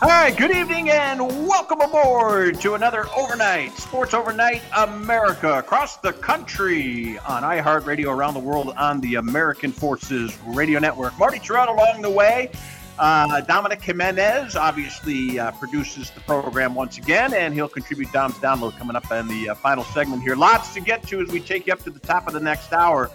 Hi, good evening and welcome aboard to another overnight, Sports Overnight America across the country on iHeartRadio around the world on the American Forces Radio Network. Marty Trout along the way. Uh, Dominic Jimenez obviously uh, produces the program once again, and he'll contribute Dom's download coming up in the uh, final segment here. Lots to get to as we take you up to the top of the next hour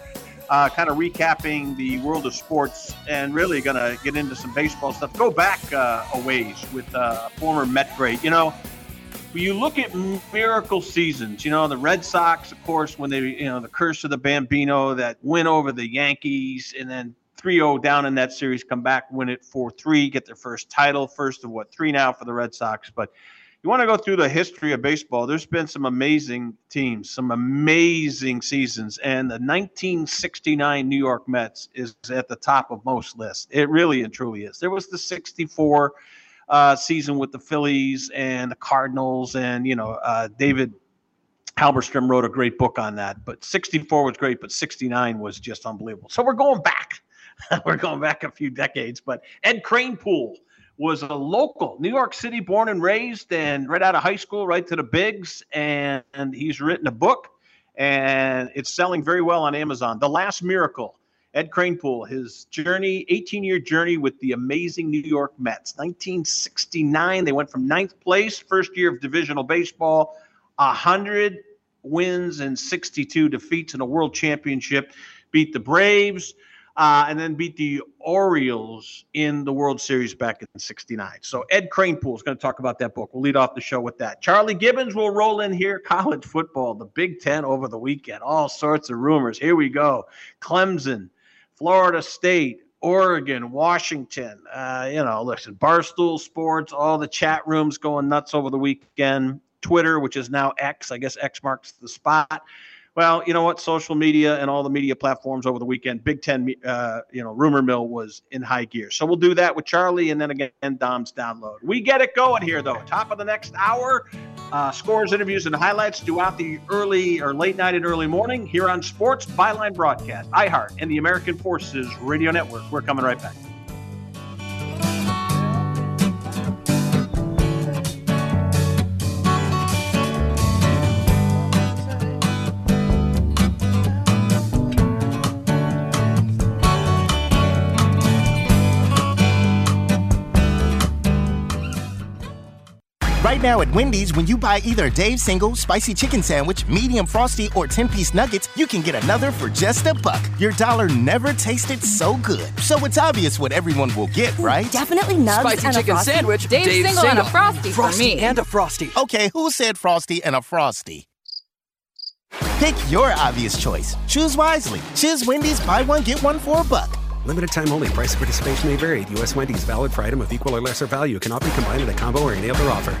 uh, kind of recapping the world of sports and really going to get into some baseball stuff. Go back uh, a ways with uh, former Met great. You know, you look at miracle seasons, you know, the Red Sox, of course, when they, you know, the curse of the Bambino that win over the Yankees and then 3 0 down in that series, come back, win it 4 3, get their first title, first of what, three now for the Red Sox. But you want to go through the history of baseball, there's been some amazing teams, some amazing seasons, and the 1969 New York Mets is at the top of most lists. It really and truly is. There was the 64 uh, season with the Phillies and the Cardinals, and you know uh, David Halberstam wrote a great book on that. But 64 was great, but 69 was just unbelievable. So we're going back. we're going back a few decades. But Ed Kranepool was a local New York City born and raised and right out of high school, right to the bigs. And, and he's written a book and it's selling very well on Amazon. The Last Miracle. Ed Kranepool, his journey, 18 year journey with the amazing New York Mets. 1969, they went from ninth place, first year of divisional baseball, 100 wins and 62 defeats in a world championship, beat the Braves, uh, and then beat the Orioles in the World Series back in 69. So Ed Kranepool is going to talk about that book. We'll lead off the show with that. Charlie Gibbons will roll in here. College football, the Big Ten over the weekend. All sorts of rumors. Here we go. Clemson, Florida State, Oregon, Washington. Uh, you know, listen, Barstool Sports, all the chat rooms going nuts over the weekend. Twitter, which is now X. I guess X marks the spot. Well, you know what? Social media and all the media platforms over the weekend, Big Ten, uh, you know, rumor mill was in high gear. So we'll do that with Charlie, and then again, Dom's download. We get it going here, though. Top of the next hour, uh, scores, interviews, and highlights throughout the early or late night and early morning here on Sports Byline Broadcast, iHeart, and the American Forces Radio Network. We're coming right back. Now at Wendy's, when you buy either Dave's single, spicy chicken sandwich, medium frosty, or 10 piece nuggets, you can get another for just a buck. Your dollar never tasted so good. So it's obvious what everyone will get, hmm, right? Definitely nugs Spicy and chicken a frosty. sandwich, Dave's, Dave's single, and a frosty, Frosty for me. and a frosty. Okay, who said frosty and a frosty? Pick your obvious choice. Choose wisely. Choose Wendy's buy one, get one for a buck. Limited time only. Price of participation may vary. U.S. Wendy's valid for item of equal or lesser value. Cannot be combined in a combo or any other offer.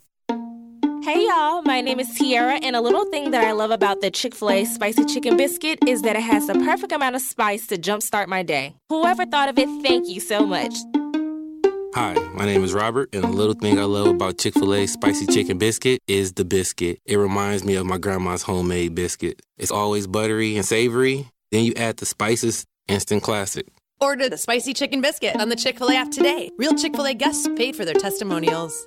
Hey y'all, my name is Tiara, and a little thing that I love about the Chick fil A spicy chicken biscuit is that it has the perfect amount of spice to jumpstart my day. Whoever thought of it, thank you so much. Hi, my name is Robert, and a little thing I love about Chick fil A spicy chicken biscuit is the biscuit. It reminds me of my grandma's homemade biscuit. It's always buttery and savory. Then you add the spices, instant classic. Order the spicy chicken biscuit on the Chick fil A app today. Real Chick fil A guests paid for their testimonials.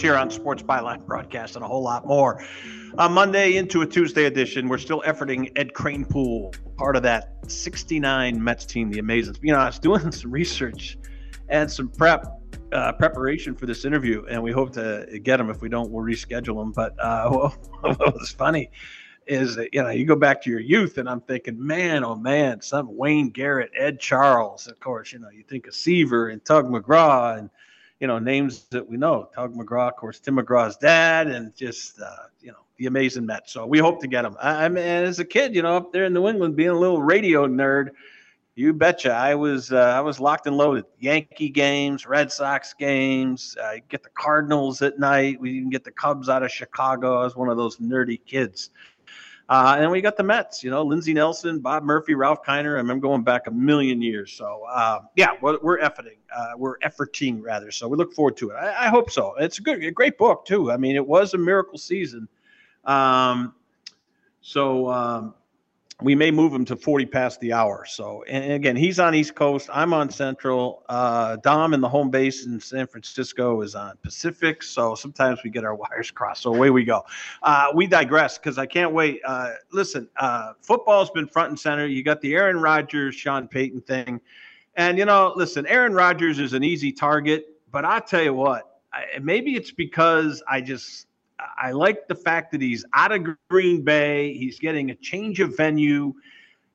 Here on Sports Byline broadcast and a whole lot more. On Monday into a Tuesday edition, we're still efforting Ed Kranepool, part of that 69 Mets team, the Amazing. You know, I was doing some research and some prep uh, preparation for this interview, and we hope to get them. If we don't, we'll reschedule them. But uh, what was funny is that you know you go back to your youth, and I'm thinking, man, oh man, some Wayne Garrett, Ed Charles, of course. You know, you think of Seaver and Tug McGraw and you know, names that we know. Tug McGraw, of course, Tim McGraw's dad, and just, uh, you know, the amazing Mets. So we hope to get him. I, I mean, as a kid, you know, up there in New England, being a little radio nerd, you betcha. I was uh, I was locked and loaded. Yankee games, Red Sox games. I uh, get the Cardinals at night. We even get the Cubs out of Chicago. I was one of those nerdy kids. Uh, and we got the Mets, you know, Lindsey Nelson, Bob Murphy, Ralph Kiner. I remember going back a million years. So, uh, yeah, we're, we're efforting. Uh, we're efforting, rather. So we look forward to it. I, I, hope so. It's a good, a great book, too. I mean, it was a miracle season. Um, so, um, we may move him to 40 past the hour. So, and again, he's on East Coast. I'm on Central. Uh, Dom in the home base in San Francisco is on Pacific. So sometimes we get our wires crossed. So away we go. Uh, we digress because I can't wait. Uh, listen, uh, football's been front and center. You got the Aaron Rodgers, Sean Payton thing. And, you know, listen, Aaron Rodgers is an easy target. But I tell you what, I, maybe it's because I just I like the fact that he's out of Green Bay. He's getting a change of venue.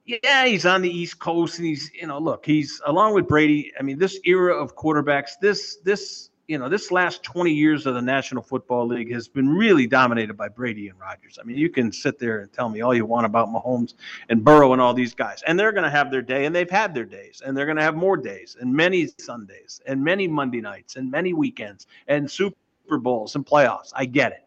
Yeah, he's on the East Coast, and he's you know, look, he's along with Brady. I mean, this era of quarterbacks, this this you know, this last 20 years of the National Football League has been really dominated by Brady and Rodgers. I mean, you can sit there and tell me all you want about Mahomes and Burrow and all these guys, and they're going to have their day, and they've had their days, and they're going to have more days, and many Sundays, and many Monday nights, and many weekends, and Super Bowls and playoffs. I get it.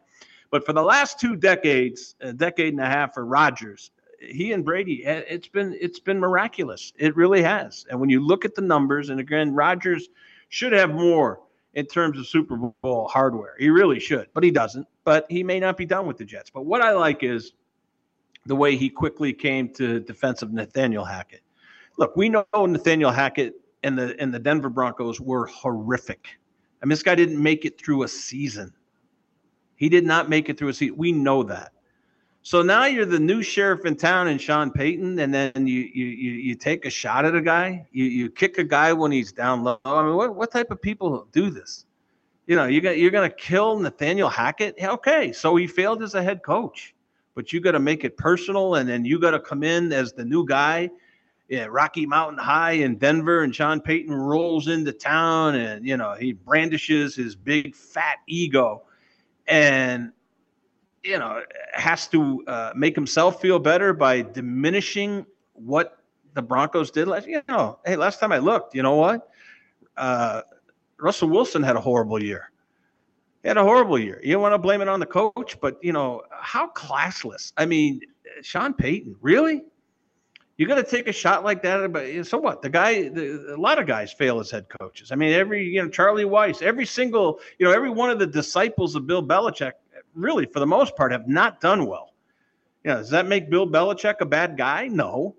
But for the last two decades, a decade and a half for Rodgers, he and Brady, eh, it's been it's been miraculous. It really has. And when you look at the numbers, and again, Rodgers should have more in terms of Super Bowl hardware. He really should, but he doesn't. But he may not be done with the Jets. But what I like is the way he quickly came to defense of Nathaniel Hackett. Look, we know Nathaniel Hackett and the and the Denver Broncos were horrific. I mean, this guy didn't make it through a season. He did not make it through a season. We know that. So now you're the new sheriff in town and Sean Payton, and then you you you, you take a shot at a guy. You you kick a guy when he's down low. I mean, what, what type of people do this? You know, you got you're gonna kill Nathaniel Hackett. Okay, so he failed as a head coach, but you got to make it personal, and then you got to come in as the new guy yeah, Rocky Mountain High in Denver, and Sean Payton rolls into town, and you know he brandishes his big fat ego, and you know has to uh, make himself feel better by diminishing what the Broncos did last. You know, hey, last time I looked, you know what? Uh, Russell Wilson had a horrible year. He had a horrible year. You don't want to blame it on the coach, but you know how classless. I mean, Sean Payton, really? You got to take a shot like that. But so what? The guy, the, a lot of guys fail as head coaches. I mean, every you know Charlie Weis, every single you know every one of the disciples of Bill Belichick, really for the most part, have not done well. You know, does that make Bill Belichick a bad guy? No.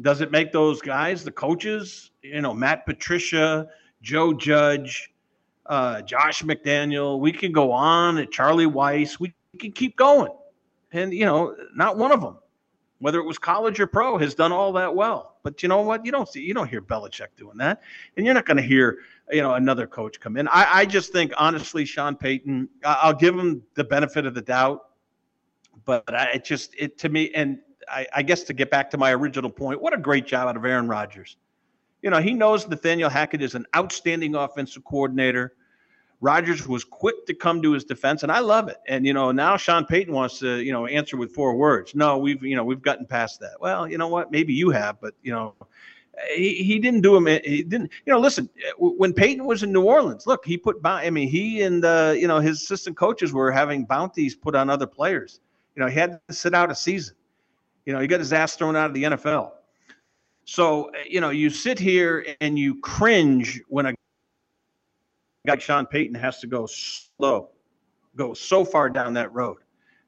Does it make those guys, the coaches, you know, Matt Patricia, Joe Judge, uh, Josh McDaniel? We can go on. At Charlie Weis. we can keep going, and you know, not one of them whether it was college or pro, has done all that well. But you know what? You don't see, you don't hear Belichick doing that, and you're not going to hear, you know, another coach come in. I, I just think, honestly, Sean Payton, I'll give him the benefit of the doubt, but I, it just, it to me, and I, I guess to get back to my original point, what a great job out of Aaron Rodgers. You know, he knows Nathaniel Hackett is an outstanding offensive coordinator. Rodgers was quick to come to his defense, and I love it. And you know, now Sean Payton wants to, you know, answer with four words. No, we've, you know, we've gotten past that. Well, you know what? Maybe you have, but you know, he, he didn't do him. He didn't, you know. Listen, when Payton was in New Orleans, look, he put. I mean, he and uh, you know his assistant coaches were having bounties put on other players. You know, he had to sit out a season. You know, he got his ass thrown out of the NFL. So you know, you sit here and you cringe when a guy Sean Payton has to go slow, go so far down that road.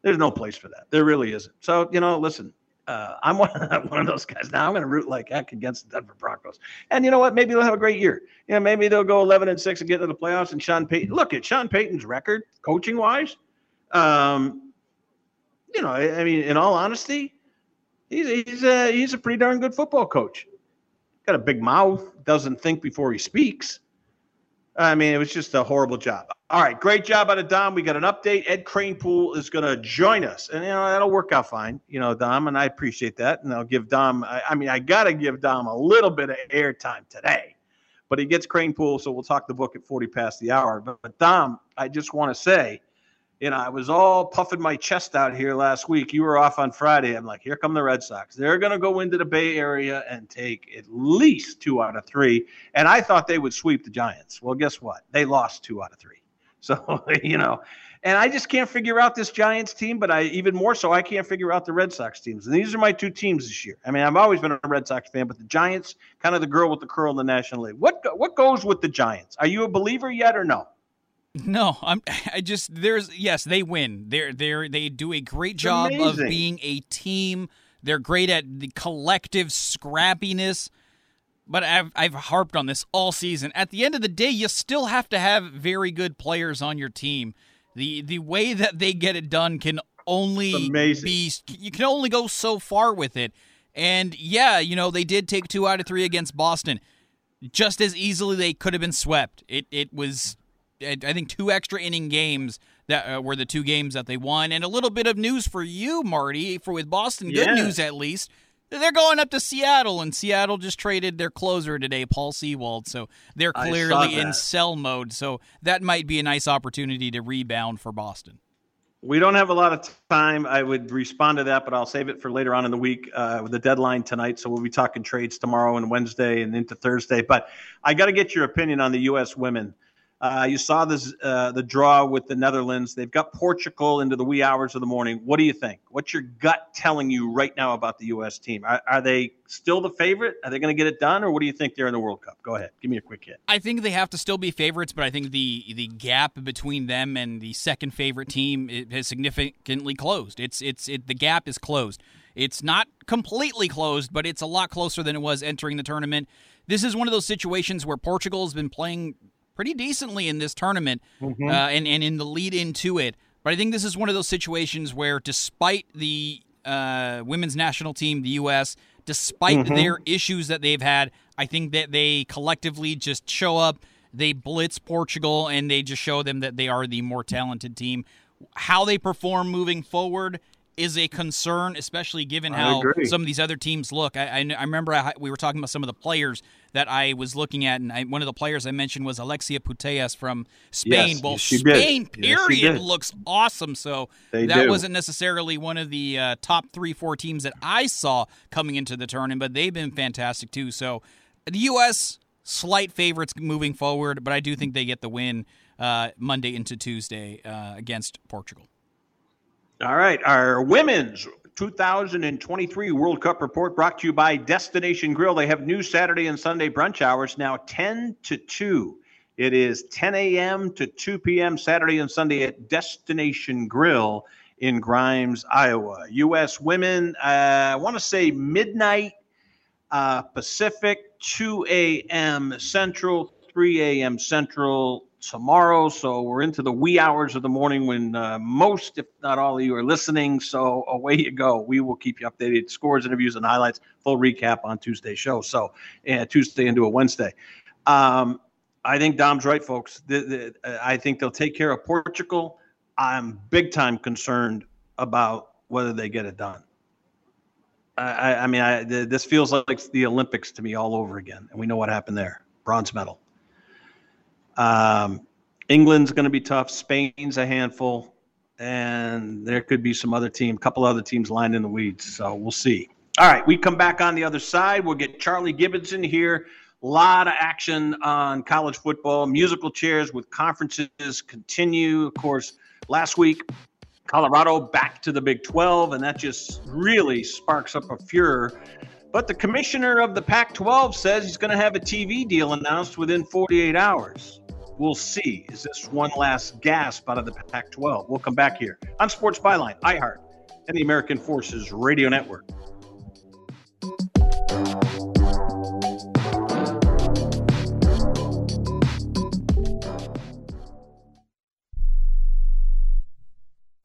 There's no place for that. There really isn't. So, you know, listen, uh, I'm one of, one of those guys now. I'm going to root like heck against the Denver Broncos. And you know what? Maybe they'll have a great year. You know, maybe they'll go 11 and 6 and get to the playoffs. And Sean Payton, look at Sean Payton's record, coaching wise. Um, you know, I, I mean, in all honesty, he's he's a he's a pretty darn good football coach. Got a big mouth, doesn't think before he speaks. I mean, it was just a horrible job. All right, great job out of Dom. We got an update. Ed Kranepool is going to join us, and you know that'll work out fine. You know, Dom, and I appreciate that. And I'll give Dom. I, I mean, I got to give Dom a little bit of airtime today, but he gets Kranepool, so we'll talk the book at forty past the hour. But, but Dom, I just want to say you know, I was all puffing my chest out here last week. You were off on Friday. I'm like, here come the Red Sox. They're going to go into the Bay Area and take at least two out of three. And I thought they would sweep the Giants. Well, guess what? They lost two out of three. So, you know, and I just can't figure out this Giants team, but I even more so, I can't figure out the Red Sox teams. And these are my two teams this year. I mean, I've always been a Red Sox fan, but the Giants, kind of the girl with the curl in the National League. What what goes with the Giants? Are you a believer yet or no? No, I'm. I just there's yes, they win. They're they're they do a great job of being a team. They're great at the collective scrappiness. But I've I've harped on this all season. At the end of the day, you still have to have very good players on your team. The the way that they get it done can only be you can only go so far with it. And yeah, you know, they did take 2 out of 3 against Boston. Just as easily they could have been swept. It it was I think two extra inning games that uh, were the two games that they won, and a little bit of news for you, Marty, for with Boston. Good yeah. news at least. They're going up to Seattle, and Seattle just traded their closer today, Paul Sewald. So they're clearly in sell mode. So that might be a nice opportunity to rebound for Boston. We don't have a lot of time. I would respond to that, but I'll save it for later on in the week uh, with the deadline tonight. So we'll be talking trades tomorrow and Wednesday and into Thursday. But I got to get your opinion on the U.S. women. Uh, you saw this uh, the draw with the Netherlands. They've got Portugal into the wee hours of the morning. What do you think? What's your gut telling you right now about the U.S. team? Are, are they still the favorite? Are they going to get it done, or what do you think they're in the World Cup? Go ahead, give me a quick hit. I think they have to still be favorites, but I think the the gap between them and the second favorite team has significantly closed. It's it's it, the gap is closed. It's not completely closed, but it's a lot closer than it was entering the tournament. This is one of those situations where Portugal has been playing pretty decently in this tournament mm-hmm. uh, and, and in the lead into it. But I think this is one of those situations where, despite the uh, women's national team, the U.S., despite mm-hmm. their issues that they've had, I think that they collectively just show up, they blitz Portugal, and they just show them that they are the more talented team. How they perform moving forward is a concern, especially given how some of these other teams look. I, I, I remember I, we were talking about some of the players that I was looking at, and I, one of the players I mentioned was Alexia Putellas from Spain. Yes, well, yes, Spain. Yes, period, did. looks awesome. So They that do. wasn't necessarily one of the uh, top three, four teams that I saw coming into the tournament, but they've been fantastic too. So the U.S. slight favorites moving forward, but I do think they get the win uh, Monday into Tuesday uh, against Portugal. All right, our women's 2023 World Cup report brought to you by Destination Grill. They have new Saturday and Sunday brunch hours now 10 to 2. It is 10 a.m. to 2 p.m. Saturday and Sunday at Destination Grill in Grimes, Iowa. U.S. women, uh, I want to say midnight uh, Pacific, 2 a.m. Central, 3 a.m. Central tomorrow. So we're into the wee hours of the morning when uh, most, if not all of you, are listening. So away you go. We will keep you updated. Scores, interviews, and highlights. Full recap on Tuesday's show. So uh, Tuesday into a Wednesday. Um, I think Dom's right, folks. The, the, I think they'll take care of Portugal. I'm big time concerned about whether they get it done. I, I- mean, I, th- this feels like the Olympics to me all over again, and we know what happened there: bronze medal. Um, England's going to be tough. Spain's a handful, and there could be some other team, a couple other teams lined in the weeds. So we'll see. All right, we come back on the other side. We'll get Charlie Gibbons on here. A lot of action on college football. Musical chairs with conferences continue. Of course, last week Colorado back to the Big 12, and that just really sparks up a furor. But the commissioner of the Pac 12 says he's going to have a TV deal announced within 48 hours. We'll see. Is this one last gasp out of the Pac 12? We'll come back here on Sports Byline, iHeart, and the American Forces Radio Network.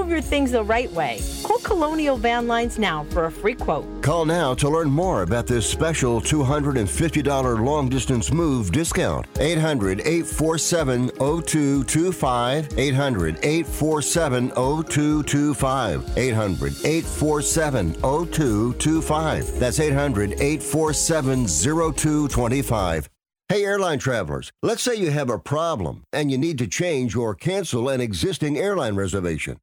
Move your things the right way. Call Colonial Van Lines now for a free quote. Call now to learn more about this special $250 long distance move discount. 800 847 0225. 800 847 0225. 800 847 0225. That's 800 847 0225. Hey, airline travelers, let's say you have a problem and you need to change or cancel an existing airline reservation.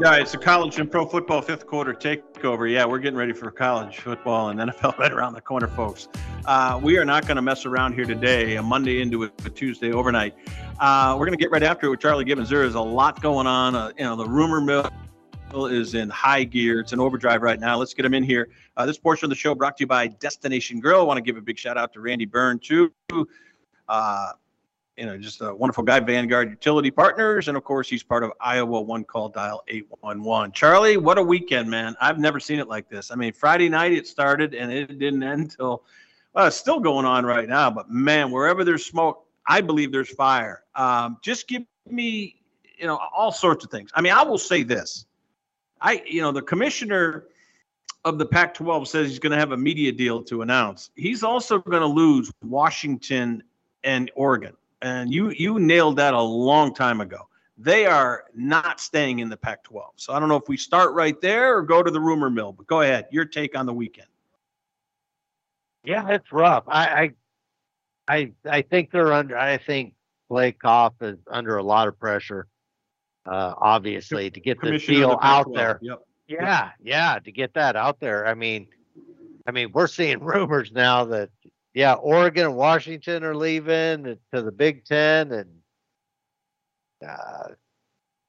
Yeah, a college and pro football fifth quarter takeover. Yeah, we're getting ready for college football and NFL right around the corner, folks. Uh, we are not going to mess around here today, a Monday into a, a Tuesday overnight. Uh, we're going to get right after it with Charlie Gibbons. There is a lot going on. Uh, you know, the rumor mill is in high gear. It's an overdrive right now. Let's get him in here. Uh, this portion of the show brought to you by Destination Grill. I want to give a big shout out to Randy Byrne, too. You know, just a wonderful guy, Vanguard Utility Partners. And of course, he's part of Iowa One Call Dial 811. Charlie, what a weekend, man. I've never seen it like this. I mean, Friday night it started and it didn't end until, well, it's still going on right now. But man, wherever there's smoke, I believe there's fire. Um, just give me, you know, all sorts of things. I mean, I will say this. I, you know, the commissioner of the Pac 12 says he's going to have a media deal to announce. He's also going to lose Washington and Oregon and you you nailed that a long time ago. They are not staying in the Pac-12. So I don't know if we start right there or go to the rumor mill. But go ahead, your take on the weekend. Yeah, it's rough. I I I, I think they're under. I think Kliavkoff is under a lot of pressure. Uh, obviously, to get the deal the out there. Yep. Yeah, yeah, to get that out there. I mean, I mean, we're seeing rumors now that yeah, Oregon and Washington are leaving to the Big Ten, and uh,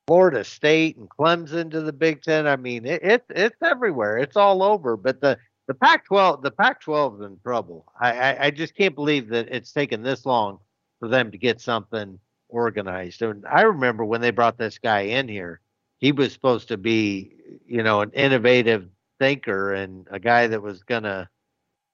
Florida State and Clemson to the Big Ten. I mean, it, it it's everywhere. It's all over. But the the Pac-12, the Pac-12 is in trouble. I, I, I just can't believe that it's taken this long for them to get something organized. And I remember when they brought this guy in here, he was supposed to be, you know, an innovative thinker and a guy that was gonna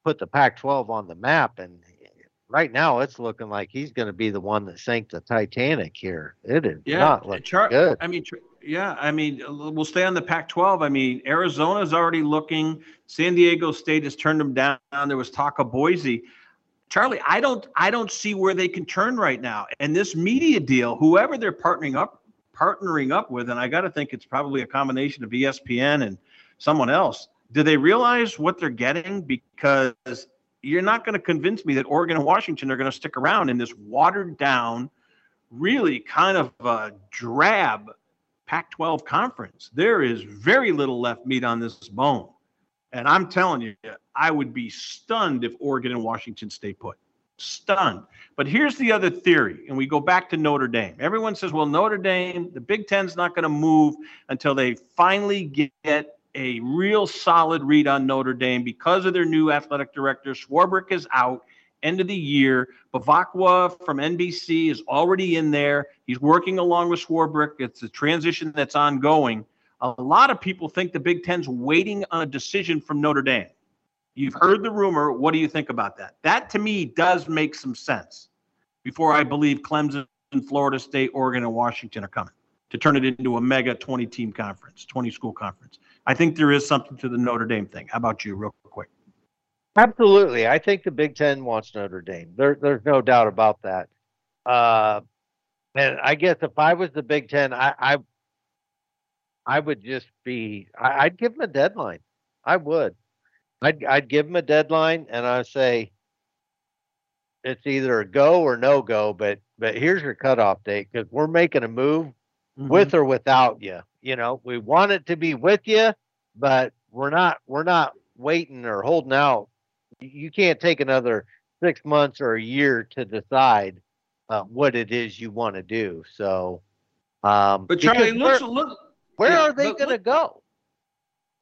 put the Pac-12 on the map, and eh, right now it's looking like he's going to be the one that sank the Titanic here. It is yeah, not looking Char- good. I mean, yeah, I mean, uh, we'll stay on the Pac-12. I mean, Arizona's already looking. San Diego State has turned them down. There was talk of Boise. Charlie, I don't, I don't see where they can turn right now. And this media deal, whoever they're partnering up, partnering up with, and I got to think it's probably a combination of ESPN and someone else do they realize what they're getting? Because you're not going to convince me that Oregon and Washington are going to stick around in this watered down, really kind of a drab Pac 12 conference. There is very little left meat on this bone. And I'm telling you, I would be stunned if Oregon and Washington stay put. Stunned. But here's the other theory, and we go back to Notre Dame. Everyone says, well, Notre Dame, the Big Ten's not going to move until they finally get a real solid read on Notre Dame because of their new athletic director. Swarbrick is out end of the year. Bevacqua from NBC is already in there. He's working along with Swarbrick. It's a transition that's ongoing. A lot of people think the Big Ten's waiting on a decision from Notre Dame. You've heard the rumor. What do you think about that? That to me does make some sense before I believe Clemson, Florida State, Oregon, and Washington are coming to turn it into a mega 20 team conference, 20 school conference. I think there is something to the Notre Dame thing. How about you, real quick? Absolutely. I think the Big Ten wants Notre Dame. There, there's no doubt about that. Uh, and I guess if I was the Big Ten, I, I, I would just be. I, would give them a deadline. I would. I'd, I'd give them a deadline, and I'd say it's either a go or no go. But but here's your cutoff date because we're making a move mm-hmm. with or without you. You know, we want it to be with you, but we're not we're not waiting or holding out. You can't take another six months or a year to decide uh, what it is you want to do. So, um, but Charlie, where, look, where yeah, are they going to go?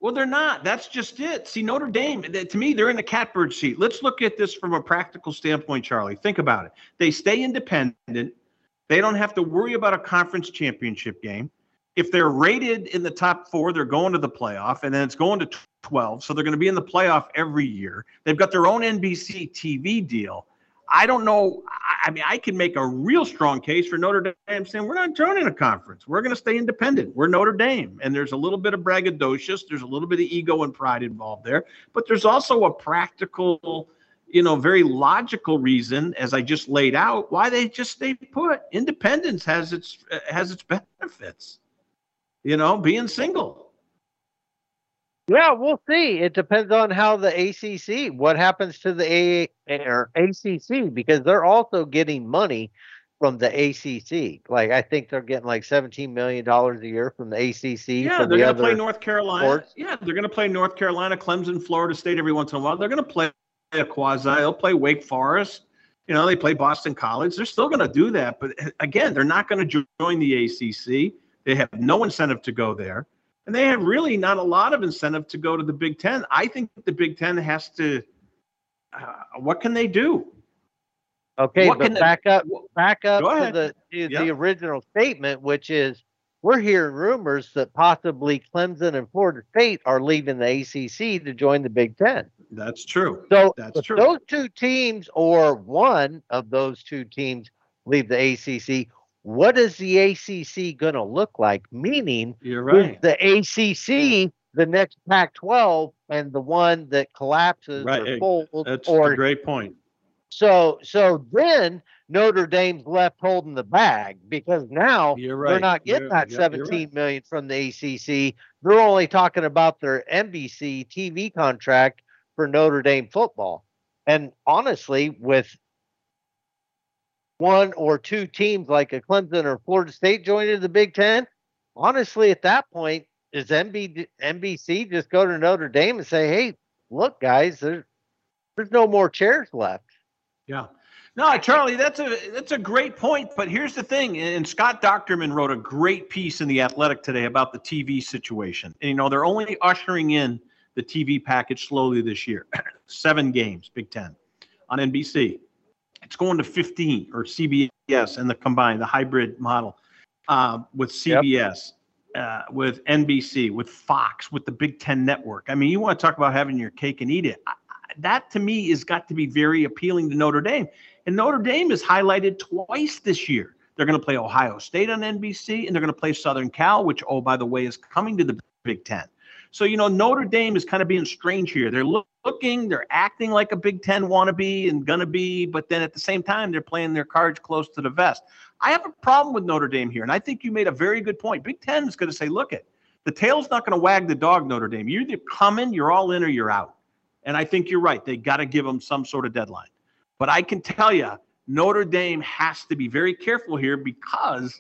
Well, they're not. That's just it. See, Notre Dame, to me, they're in the catbird seat. Let's look at this from a practical standpoint, Charlie. Think about it. They stay independent. They don't have to worry about a conference championship game if they're rated in the top four, they're going to the playoff, and then it's going to 12. So they're going to be in the playoff every year. They've got their own NBC TV deal. I don't know. I mean, I can make a real strong case for Notre Dame saying we're not joining a conference. We're going to stay independent. We're Notre Dame. And there's a little bit of braggadocious, there's a little bit of ego and pride involved there, but there's also a practical, you know, very logical reason, as I just laid out, why they just stay put. Independence has its has its benefits. You know, being single. Yeah, we'll see. It depends on how the ACC, what happens to the A or ACC, because they're also getting money from the ACC. Like I think they're getting like seventeen million dollars a year from the ACC. Yeah, they're the going to play North Carolina. Sports. Yeah, they're going to play North Carolina, Clemson, Florida State every once in a while. They're going to play a quasi. They'll play Wake Forest. You know, they play Boston College. They're still going to do that, but again, they're not going to join the ACC. They have no incentive to go there and they have really not a lot of incentive to go to the Big Ten. I think the Big Ten has to. Uh, what can they do? Okay, what but back they, up, back up to the to yep. the original statement, which is we're hearing rumors that possibly Clemson and Florida State are leaving the ACC to join the Big Ten. That's true. So that's true. Those two teams, or one of those two teams, leave the ACC what is the ACC going to look like? Meaning, you're right. The ACC, the next Pac-12, and the one that collapses right. or folds. That's or, a great point. So, so then Notre Dame's left holding the bag because now right. they're not getting you're, that seventeen right. million from the ACC. They're only talking about their NBC TV contract for Notre Dame football. And honestly, with one or two teams like a Clemson or Florida State joining the Big Ten, honestly, at that point, is MB, NBC just go to Notre Dame and say, "Hey, look, guys, there's there's no more chairs left." Yeah. No, Charlie, that's a that's a great point. But here's the thing, and Scott Dochterman wrote a great piece in the Athletic today about the TV situation. And, you know, they're only ushering in the TV package slowly this year. Seven games, Big Ten, on NBC. It's going to 15 or CBS and the combined, the hybrid model uh, with CBS, yep. uh, with NBC, with Fox, with the Big Ten Network. I mean, you want to talk about having your cake and eat it. I, that to me has got to be very appealing to Notre Dame. And Notre Dame is highlighted twice this year. They're going to play Ohio State on NBC and they're going to play Southern Cal, which, oh, by the way, is coming to the Big Ten. So, you know, Notre Dame is kind of being strange here. They're looking, they're acting like a Big Ten wannabe and gonna be, but then at the same time, they're playing their cards close to the vest. I have a problem with Notre Dame here, and I think you made a very good point. Big Ten is going to say, look it, the tail's not going to wag the dog, Notre Dame. You're either coming, you're all in, or you're out. And I think you're right. They got to give them some sort of deadline. But I can tell you, Notre Dame has to be very careful here because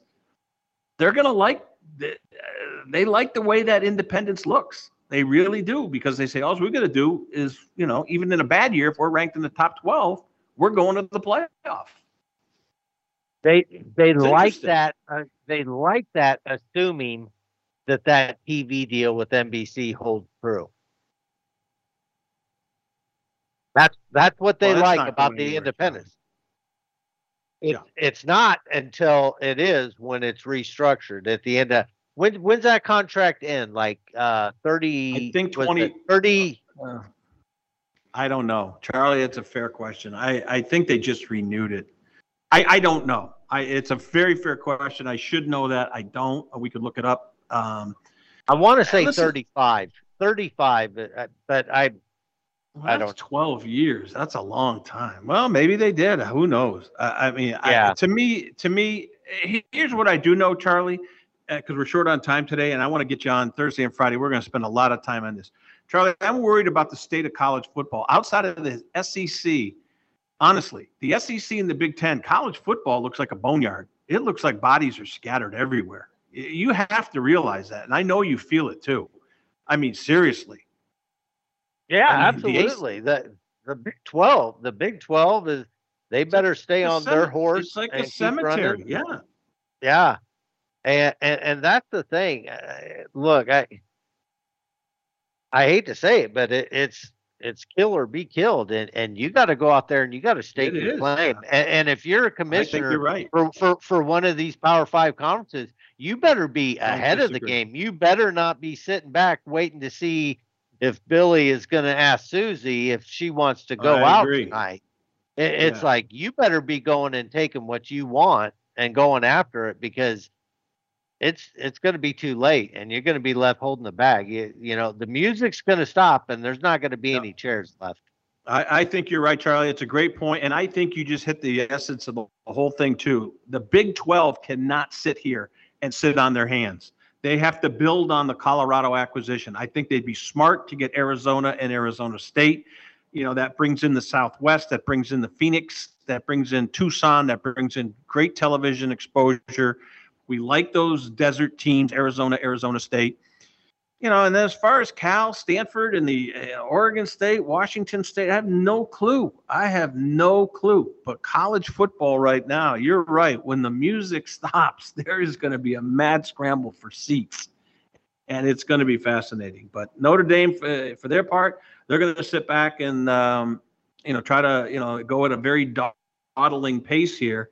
they're going to like they like the way that independence looks. They really do because they say all we're going to do is, you know, even in a bad year, if we're ranked in the top 12, we're going to the playoff. They they it's like that. Uh, they like that, assuming that that TV deal with NBC holds true. That's that's what they well, that's like about the independence. It's yeah. it's not until it is when it's restructured at the end of when when's that contract end? Like uh 30 I think 20 30 uh, I don't know. Charlie, it's a fair question. I I think they just renewed it. I I don't know. I it's a very fair question. I should know that. I don't. We could look it up. Um I want to say listen, 35. 35 but, but I well, I don't. Twelve years. That's a long time. Well, maybe they did. Who knows? I, I mean, yeah. I, to me, to me, here's what I do know, Charlie, because uh, we're short on time today, and I want to get you on Thursday and Friday. We're going to spend a lot of time on this, Charlie. I'm worried about the state of college football outside of the SEC. Honestly, the SEC and the Big Ten, college football looks like a boneyard. It looks like bodies are scattered everywhere. You have to realize that, and I know you feel it too. I mean, seriously yeah, I mean, absolutely. The, the Big Twelve, the Big Twelve is they better stay on their horse. It's like a cemetery. Yeah, yeah, and, and and that's the thing. Uh, look, I I hate to say it, but it, it's it's kill or be killed, and and you got to go out there and you got to stake your claim. And, and, if you're a commissioner you're right. for, for for one of these Power Five conferences, you better be ahead of the game. You better not be sitting back waiting to see if Billy is going to ask Susie if she wants to go I out agree. tonight. It, it's like you better be going and taking what you want and going after it because it's it's going to be too late and you're going to be left holding the bag. You, you know, the music's going to stop and there's not going to be any chairs left. I, I, think you're right, Charlie. It's a great point, and I think you just hit the essence of the whole thing too. The Big 12 cannot sit here and sit on their hands. They have to build on the Colorado acquisition. I think they'd be smart to get Arizona and Arizona State. You know, that brings in the Southwest, that brings in the Phoenix, that brings in Tucson, that brings in great television exposure. We like those desert teams, Arizona, Arizona State you know, and as far as Cal, Stanford, and the uh, Oregon State, Washington State, I have no clue. I have no clue. But college football right now, you're right. When the music stops, there is going to be a mad scramble for seats, and it's going to be fascinating. But Notre Dame, for, for their part, they're going to sit back and um, you know try to you know go at a very dawdling pace here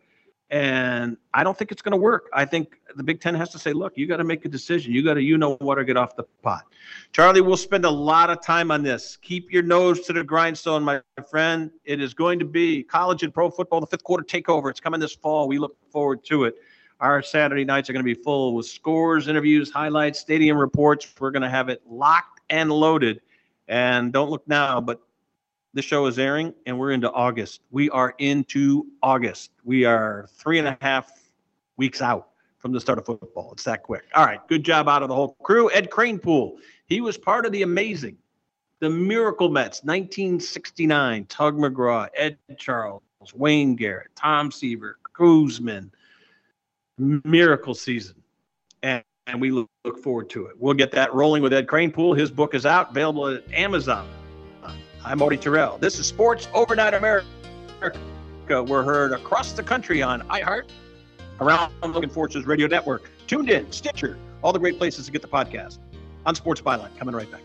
and I don't think it's going to work. I think the Big Ten has to say, look, you got to make a decision. You got to, you know what, to get off the pot. Charlie, we'll spend a lot of time on this. Keep your nose to the grindstone, my friend. It is going to be college and pro football, the fifth quarter takeover. It's coming this fall. We look forward to it. Our Saturday nights are going to be full with scores, interviews, highlights, stadium reports. We're going to have it locked and loaded. And don't look now, but the show is airing and we're into August. We are into August. We are three and a half weeks out from the start of football. It's that quick. All right. Good job out of the whole crew. Ed Kranepool. He was part of the amazing, the Miracle Mets, 1969. Tug McGraw, Ed Charles, Wayne Garrett, Tom Seaver, Koosman. Miracle season. And, and we look, forward to it. We'll get that rolling with Ed Kranepool. His book is out, available at Amazon. I'm Marty Tirrell. This is Sports Overnight America. We're heard across the country on iHeart, around Logan Forces Radio Network, TuneIn, Stitcher, all the great places to get the podcast. On Sports Byline, coming right back.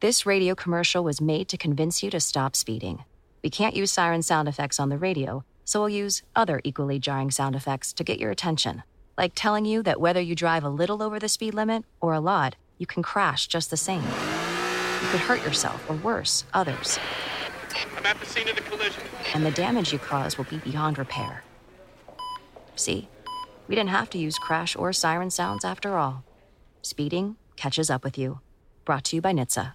This radio commercial was made to convince you to stop speeding. We can't use siren sound effects on the radio, so we'll use other equally jarring sound effects to get your attention, like telling you that whether you drive a little over the speed limit or a lot, you can crash just the same. You could hurt yourself or worse, others. I'm at the scene of the collision. And the damage you cause will be beyond repair. See, we didn't have to use crash or siren sounds after all. Speeding catches up with you. Brought to you by NHTSA.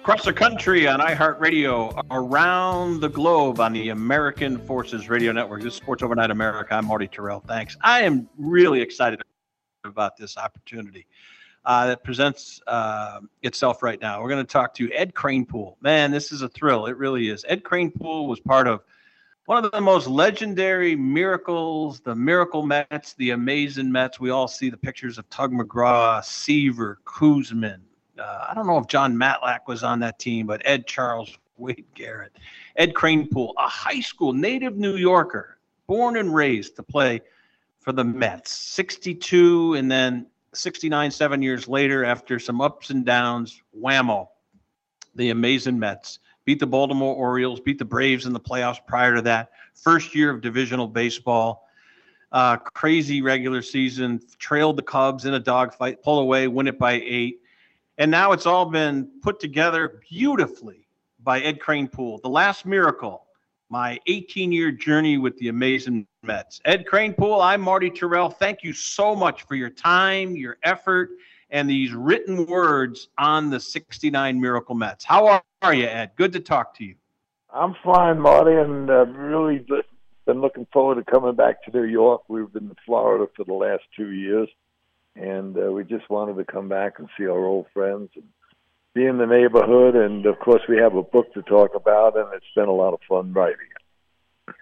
Across the country on iHeartRadio, around the globe on the American Forces Radio Network. This is Sports Overnight America. I'm Marty Tirrell. Thanks. I am really excited about this opportunity uh, that presents uh, itself right now. We're going to talk to Ed Kranepool. Man, this is a thrill. It really is. Ed Kranepool was part of one of the most legendary miracles, the Miracle Mets, the Amazing Mets. We all see the pictures of Tug McGraw, Seaver, Koosman, uh, I don't know if Jon Matlack was on that team, but Ed Charles, Wayne Garrett, Ed Kranepool, a high school native New Yorker, born and raised to play for the Mets. 62 and then 69, seven years later, after some ups and downs, whammo, the amazing Mets beat the Baltimore Orioles, beat the Braves in the playoffs prior to that. First year of divisional baseball. Uh, crazy regular season, trailed the Cubs in a dogfight, pull away, win it by eight and now it's all been put together beautifully by Ed Kranepool. The Last Miracle, my 18 year journey with the amazing Mets. Ed Kranepool, I'm Marty Tirrell. Thank you so much for your time, your effort, and these written words on the 69 Miracle Mets. How are, are you, Ed? Good to talk to you. I'm fine, Marty, and uh, really been looking forward to coming back to New York. We've been in Florida for the last two years and uh, we just wanted to come back and see our old friends and be in the neighborhood. And of course, we have a book to talk about, and it's been a lot of fun writing it.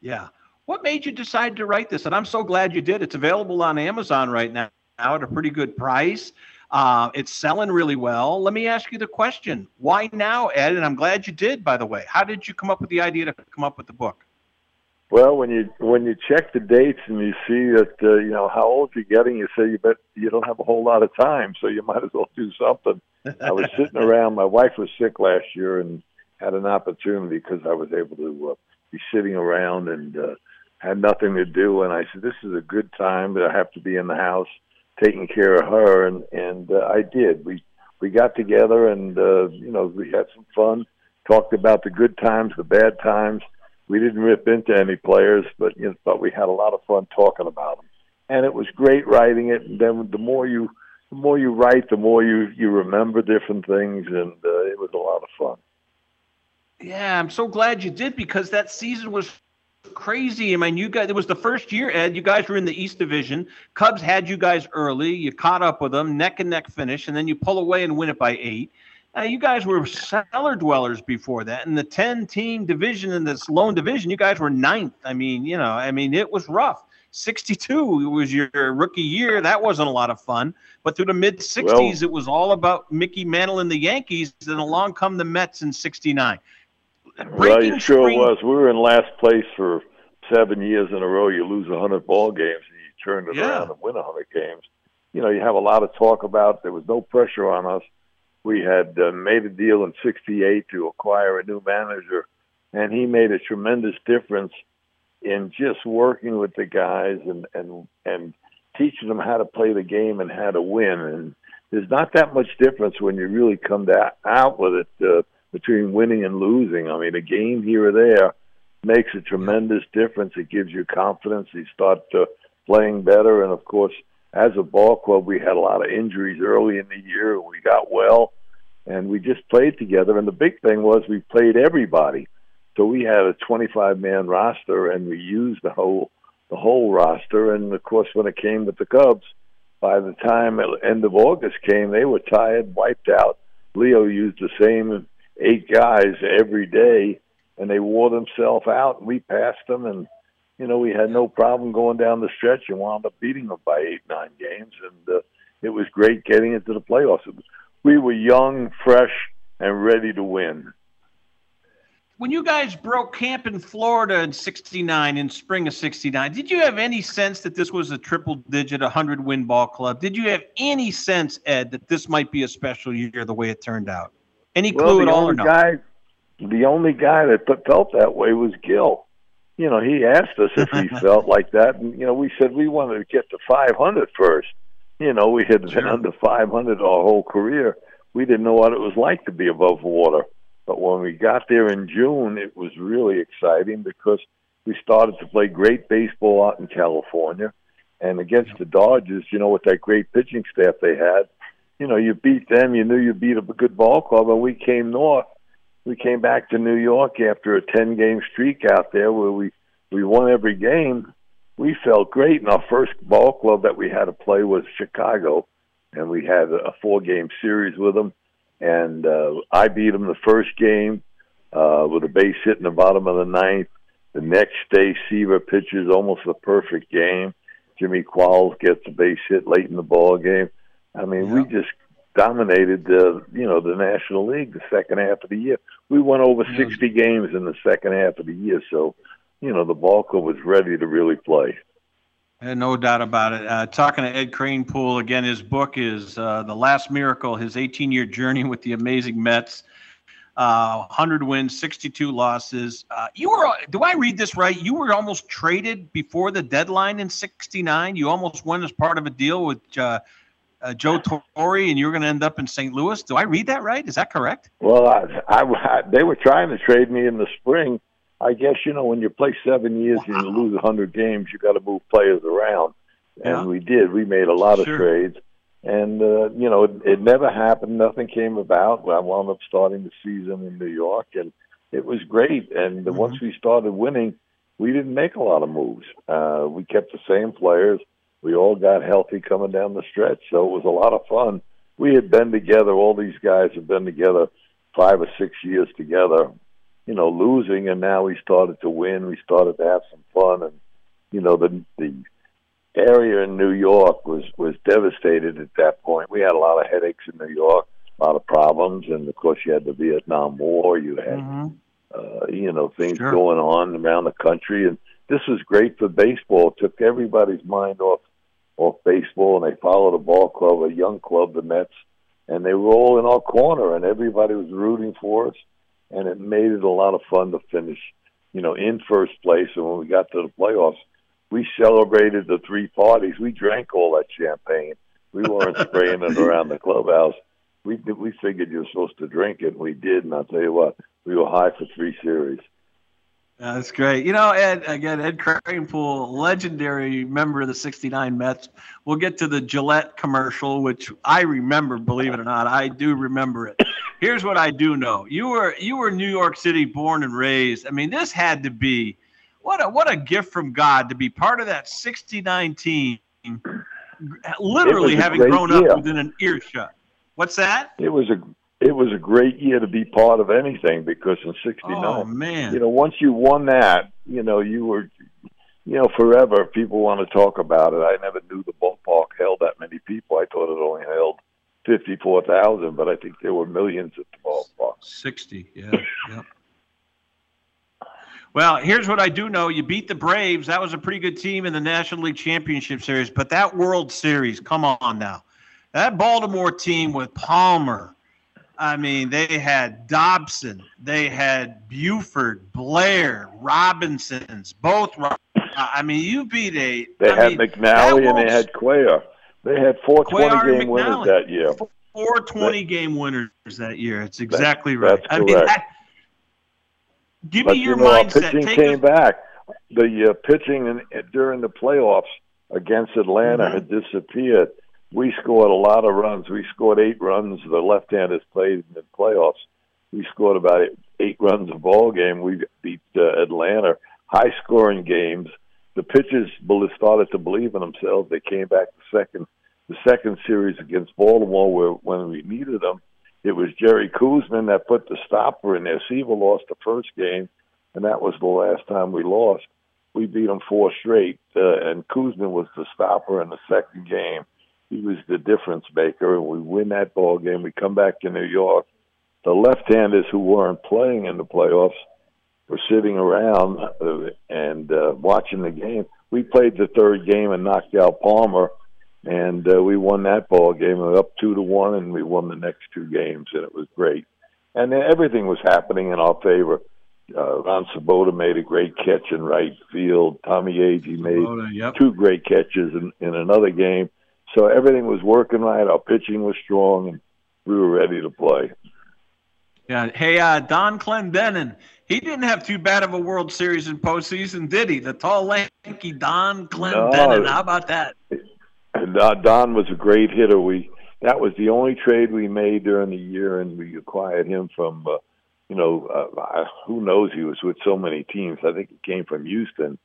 Yeah. What made you decide to write this? And I'm so glad you did. It's available on Amazon right now at a pretty good price. Uh, it's selling really well. Let me ask you the question: Why now, Ed? And I'm glad you did. By the way, how did you come up with the idea to come up with the book? Well, when you when you check the dates and you see that uh, you know how old you're getting, you say you bet you don't have a whole lot of time, so you might as well do something. I was sitting around. My wife was sick last year and had an opportunity because I was able to uh, be sitting around and uh, had nothing to do. And I said, "This is a good time that I have to be in the house taking care of her." And and uh, I did. We we got together and uh, you know we had some fun, talked about the good times, the bad times we didn't rip into any players, but you know, but we had a lot of fun talking about them. And it was great writing it. And then the more you the more you write, the more you you remember different things, and uh, it was a lot of fun. Yeah, I'm so glad you did because that season was crazy. I mean, you guys, it was the first year, Ed. You guys were in the East Division. Cubs had you guys early. You caught up with them, neck and neck finish, and then you pull away and win it by eight. Uh, you guys were cellar dwellers before that. In the 10 team division in this lone division, you guys were ninth. I mean, you know, I mean, it was rough. 62 was your rookie year. That wasn't a lot of fun. But through the mid 60s, well, it was all about Mickey Mantle and the Yankees. And along come the Mets in 69. Well, you sure spring- was. We were in last place for seven years in a row. You lose a 100 ball games and you turn it yeah. around and win a 100 games. You know, you have a lot of talk about. There was no pressure on us we had uh, made a deal in '68 to acquire a new manager, and he made a tremendous difference in just working with the guys and and and teaching them how to play the game and how to win. And there's not that much difference when you really come to, out with it uh, between winning and losing. I mean, a game here or there makes a tremendous difference. It gives you confidence. You start uh, playing better, and of course as a ball club, we had a lot of injuries early in the year. We got well, and we just played together. And the big thing was we played everybody. So we had a 25 man roster, and we used the whole the whole roster. And of course, when it came with the Cubs, by the time end of August came, they were tired, wiped out. Leo used the same eight guys every day, and they wore themselves out. And we passed them, and you know we had no problem going down the stretch and wound up beating them by eight, nine games. And uh, it was great getting into the playoffs. We were young, fresh, and ready to win when you guys broke camp in Florida in 69, in spring of 69, did you have any sense that this was a triple digit, 100 win ball club? Did you have any sense, Ed, that this might be a special year the way it turned out? Any clue well, at all or no? Guy, the only guy that felt that way was Gil. You know, he asked us if we felt like that. And, you know, we said we wanted to get to 500 first. You know, we had sure. been under 500 our whole career. We didn't know what it was like to be above water but when we got there in June, it was really exciting because we started to play great baseball out in California. And against the Dodgers, you know, with that great pitching staff they had, you know, you beat them, you knew you beat up a good ball club. And we came north. We came back to New York after a 10 game streak out there where we, we won every game. We felt great. And our first ball club that we had to play was Chicago. And we had a four game series with them and uh, I beat him the first game uh, with a base hit in the bottom of the ninth. The next day, Seaver pitches almost a perfect game. Jimmy Qualls gets a base hit late in the ball game. I mean, yeah. we just dominated the you know the National League the second half of the year. We won over yeah. sixty games in the second half of the year, so you know the ball club was ready to really play. Uh, no doubt about it. Uh, talking to Ed Kranepool again, his book is uh, "The Last Miracle: His 18-Year Journey with the Amazing Mets." Uh, 100 wins, 62 losses. Uh, you were, do I read this right? You were almost traded before the deadline in '69. You almost went as part of a deal with uh, Joe Torre, and you were going to end up in St. Louis. Do I read that right? Is that correct? Well, I, I, I, they were trying to trade me in the spring I guess you know when you play seven years wow. and you lose a hundred games, you got to move players around, and yeah. we did. We made a lot sure. of trades, and uh, you know it, it never happened. Nothing came about. I wound up starting the season in New York, and it was great. And mm-hmm. once we started winning, we didn't make a lot of moves. Uh, we kept the same players. We all got healthy coming down the stretch, so it was a lot of fun. We had been together. All these guys have been together five or six years together you know, losing, and now we started to win. We started to have some fun, and you know, the the area in New York was was devastated at that point. We had a lot of headaches in New York, a lot of problems, and of course, you had the Vietnam War. You had, mm-hmm. uh, you know, things sure. going on around the country, and this was great for baseball. It took everybody's mind off off baseball, and they followed a ball club, a young club, the Mets, and they were all in our corner, and everybody was rooting for us and it made it a lot of fun to finish, you know, in first place. And when we got to the playoffs, we celebrated the three parties. We drank all that champagne. We weren't spraying it around the clubhouse. We we figured you were supposed to drink it, and we did. And I'll tell you what, we were high for three series. That's great. You know, Ed, again, Ed Kranepool, legendary member of the 69 Mets. We'll get to the Gillette commercial, which I remember, believe it or not. I do remember it. Here's what I do know. You were you were New York City born and raised. I mean, this had to be what a what a gift from God to be part of that 69 team, literally having grown year. up within an earshot. What's that? It was a it was a great year to be part of anything because in '69, oh, man. you know, once you won that, you know, you were, you know, forever. People want to talk about it. I never knew the ballpark held that many people. I thought it only held fifty-four thousand, but I think there were millions at the ballpark. Sixty, yeah, yeah. Well, here's what I do know: you beat the Braves. That was a pretty good team in the National League Championship Series, but that World Series, come on now, that Baltimore team with Palmer I mean, they had Dobson, they had Buford, Blair, Robinsons, both. I mean, you beat a. They I had mean, McNally and they had Cuellar. They had four twenty game winners that year. Four twenty game winners that year. It's exactly that, right. I mean, that, give but, me your you know, mindset. Pitching came back. The uh, pitching in, during the playoffs against Atlanta mm-hmm. had disappeared we scored a lot of runs. We scored eight runs. The left-handers played in the playoffs. We scored about eight, runs a ball game. We beat uh, Atlanta. High-scoring games. The pitchers started to believe in themselves. They came back the second the second series against Baltimore, where when we needed them, it was Jerry Koosman that put the stopper in there. Seaver lost the first game, and that was the last time we lost. We beat them four straight, uh, and Koosman was the stopper in the second game. He was the difference maker, and we win that ball game. We come back to New York. The left-handers who weren't playing in the playoffs were sitting around uh, and uh, watching the game. We played the third game and knocked out Palmer – and uh, we won that ball game. We were up two to one, and we won the next two games, and it was great. And everything was happening in our favor. Uh, Ron Swoboda made a great catch in right field. Tommy Agee made Swoboda, yep. two great catches in, in another game. So everything was working right. Our pitching was strong, and we were ready to play. Yeah. Hey, uh, Donn Clendenon. He didn't have too bad of a World Series in postseason, did he? The tall, lanky Donn Clendenon. No, How about that? And uh, Don was a great hitter. We that was the only trade we made during the year, and we acquired him from, uh, you know, uh, who knows? He was with so many teams. I think he came from Houston.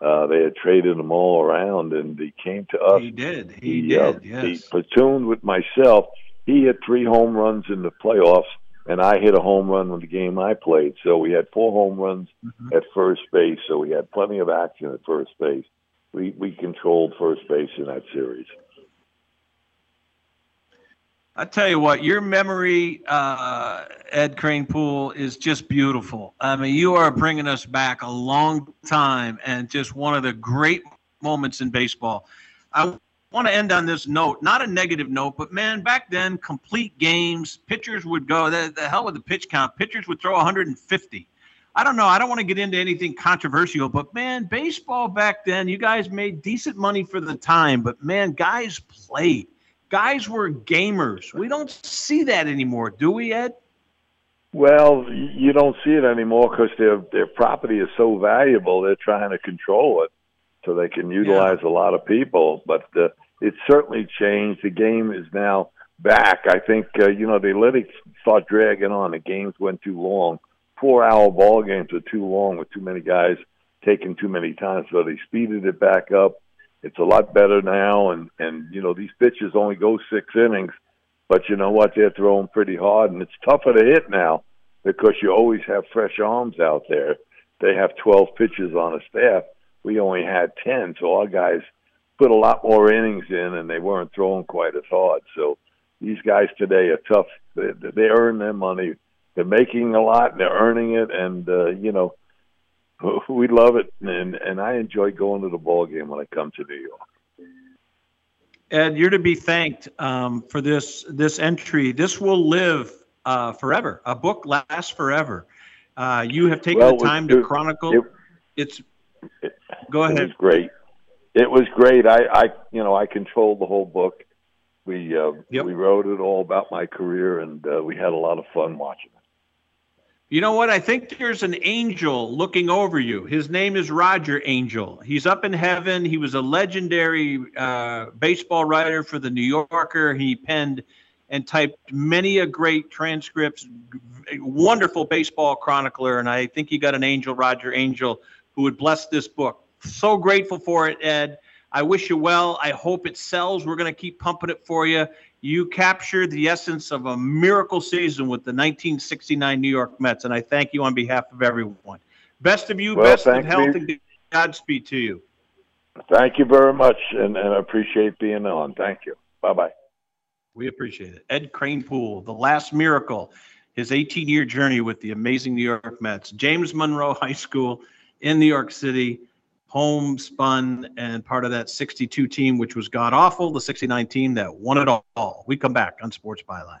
Uh, they had traded him all around, and he came to us. He did. He, he uh, did. yes. He platooned with myself. He hit three home runs in the playoffs, and I hit a home run in the game I played. So we had four home runs mm-hmm. at first base. So we had plenty of action at first base we we controlled first base in that series. I tell you what, your memory, uh, Ed Kranepool, is just beautiful. I mean, you are bringing us back a long time, and just one of the great moments in baseball. I want to end on this note, not a negative note, but man, back then, complete games, pitchers would go the, the hell with the pitch count. Pitchers would throw 150 I don't know. I don't want to get into anything controversial, but man, baseball back then, you guys made decent money for the time, but man, guys played. Guys were gamers. We don't see that anymore, do we, Ed? Well, you don't see it anymore because their their property is so valuable. They're trying to control it so they can utilize yeah. a lot of people. But uh, it's certainly changed. The game is now back. I think uh, you know let it start dragging on. The games went too long four hour ball games are too long with too many guys taking too many times. So they speeded it back up. It's a lot better now, and and you know these pitches only go six innings, but you know what? They're throwing pretty hard, and it's tougher to hit now because you always have fresh arms out there. They have 12 pitches on a staff. We only had 10, so our guys put a lot more innings in, and they weren't throwing quite as hard. So these guys today are tough. They, they earn their money they're making a lot and they're earning it, and uh, you know we love it, and and I enjoy going to the ball game when I come to New York. Ed, you're to be thanked um, for this this entry. This will live uh, forever. A book lasts forever. Uh, you have taken well, the time to chronicle. It, it's it, go ahead. It was great. It was great. I, I you know, I controlled the whole book. We uh, yep. we wrote it all about my career, and uh, we had a lot of fun watching. You know what? I think there's an angel looking over you. His name is Roger Angell. He's up in heaven. He was a legendary uh, baseball writer for the New Yorker. He penned and typed many a great transcripts. Wonderful baseball chronicler, and I think you got an angel, Roger Angell, who would bless this book. So grateful for it, Ed. I wish you well. I hope it sells. We're going to keep pumping it for you you captured the essence of a miracle season with the 1969 New York Mets, and I thank you on behalf of everyone. Best of you, well, best of health, you. and Godspeed to you. Thank you very much, and, and I appreciate being on. Thank you. Bye bye. We appreciate it. Ed Kranepool, the last miracle, his 18 year journey with the amazing New York Mets. James Monroe High School in New York City homespun and part of that 62 team, which was god awful, the 69 team that won it all. We come back on Sports Byline.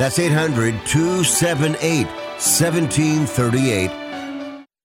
That's 800 278 1738.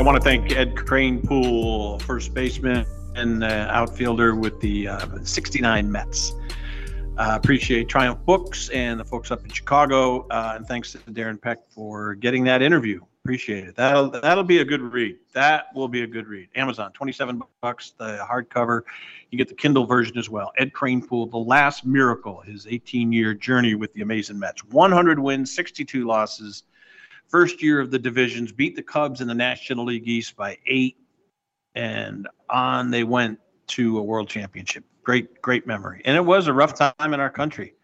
I want to thank Ed Kranepool, first baseman and uh, outfielder with the uh, 69 Mets. Uh, appreciate Triumph Books and the folks up in Chicago, uh, and thanks to Darren Peck for getting that interview. Appreciate it. That'll that'll be a good read. That will be a good read. Amazon, 27 bucks, the hardcover. You get the Kindle version as well. Ed Kranepool, The Last Miracle, his 18-year journey with the amazing Mets. 100 wins, 62 losses first year of the divisions, beat the Cubs in the National League East by eight, and on they went to a world championship. Great, great memory. And it was a rough time in our country.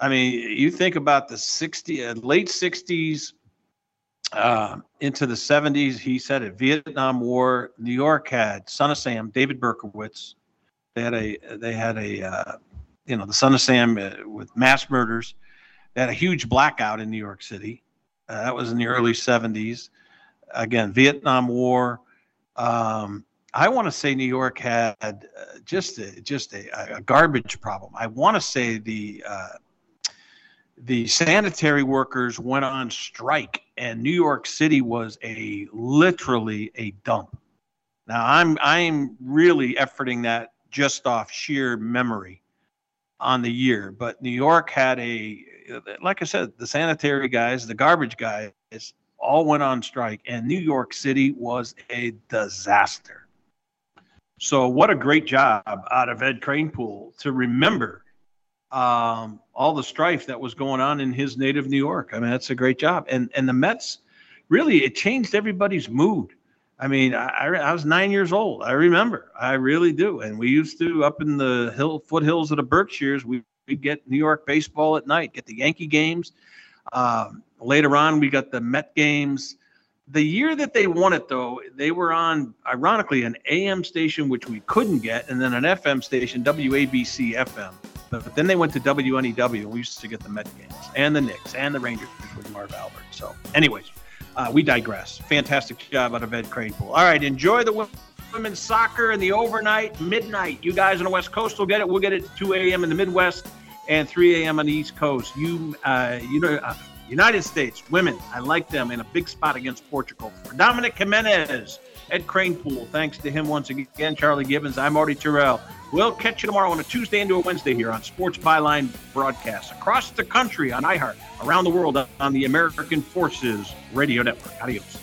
I mean, you think about the 60, uh, late 60s uh, into the 70s, he said it, Vietnam War, New York had Son of Sam, David Berkowitz. They had a, they had a, uh, you know, the Son of Sam uh, with mass murders. They had a huge blackout in New York City uh, that was in the early 70s. Again, Vietnam War. Um, I want to say New York had uh, just a, just a, a, garbage problem. I want to say the uh, the sanitary workers went on strike, and New York City was a literally a dump. Now I'm I'm really efforting that just off sheer memory on the year, but New York had a like I said, the sanitary guys, the garbage guys, all went on strike, and New York City was a disaster. So, what a great job out of Ed Kranepool to remember um, all the strife that was going on in his native New York. I mean, that's a great job. And and the Mets, really, it changed everybody's mood. I mean, I, I was nine years old. I remember. I really do. And we used to up in the hill foothills of the Berkshires. We we get New York baseball at night, get the Yankee games. Um, later on, we got the Met games. The year that they won it, though, they were on, ironically, an AM station, which we couldn't get, and then an FM station, WABC FM. But, but then they went to WNEW, and we used to get the Met games and the Knicks and the Rangers with Marv Albert. So, anyways, uh, we digress. Fantastic job out of Ed Kranepool. All right, enjoy the women's soccer and the overnight, midnight. You guys on the West Coast will get it. We'll get it at 2 a.m. in the Midwest and 3 a.m. on the East Coast. You, uh, you know, uh, United States women, I like them in a big spot against Portugal. For Dominic Jimenez, Ed Kranepool, thanks to him once again. Charlie Gibbons, I'm Marty Tirrell. We'll catch you tomorrow on a Tuesday into a Wednesday here on Sports Byline broadcast across the country on iHeart, around the world on the American Forces Radio Network. Adios.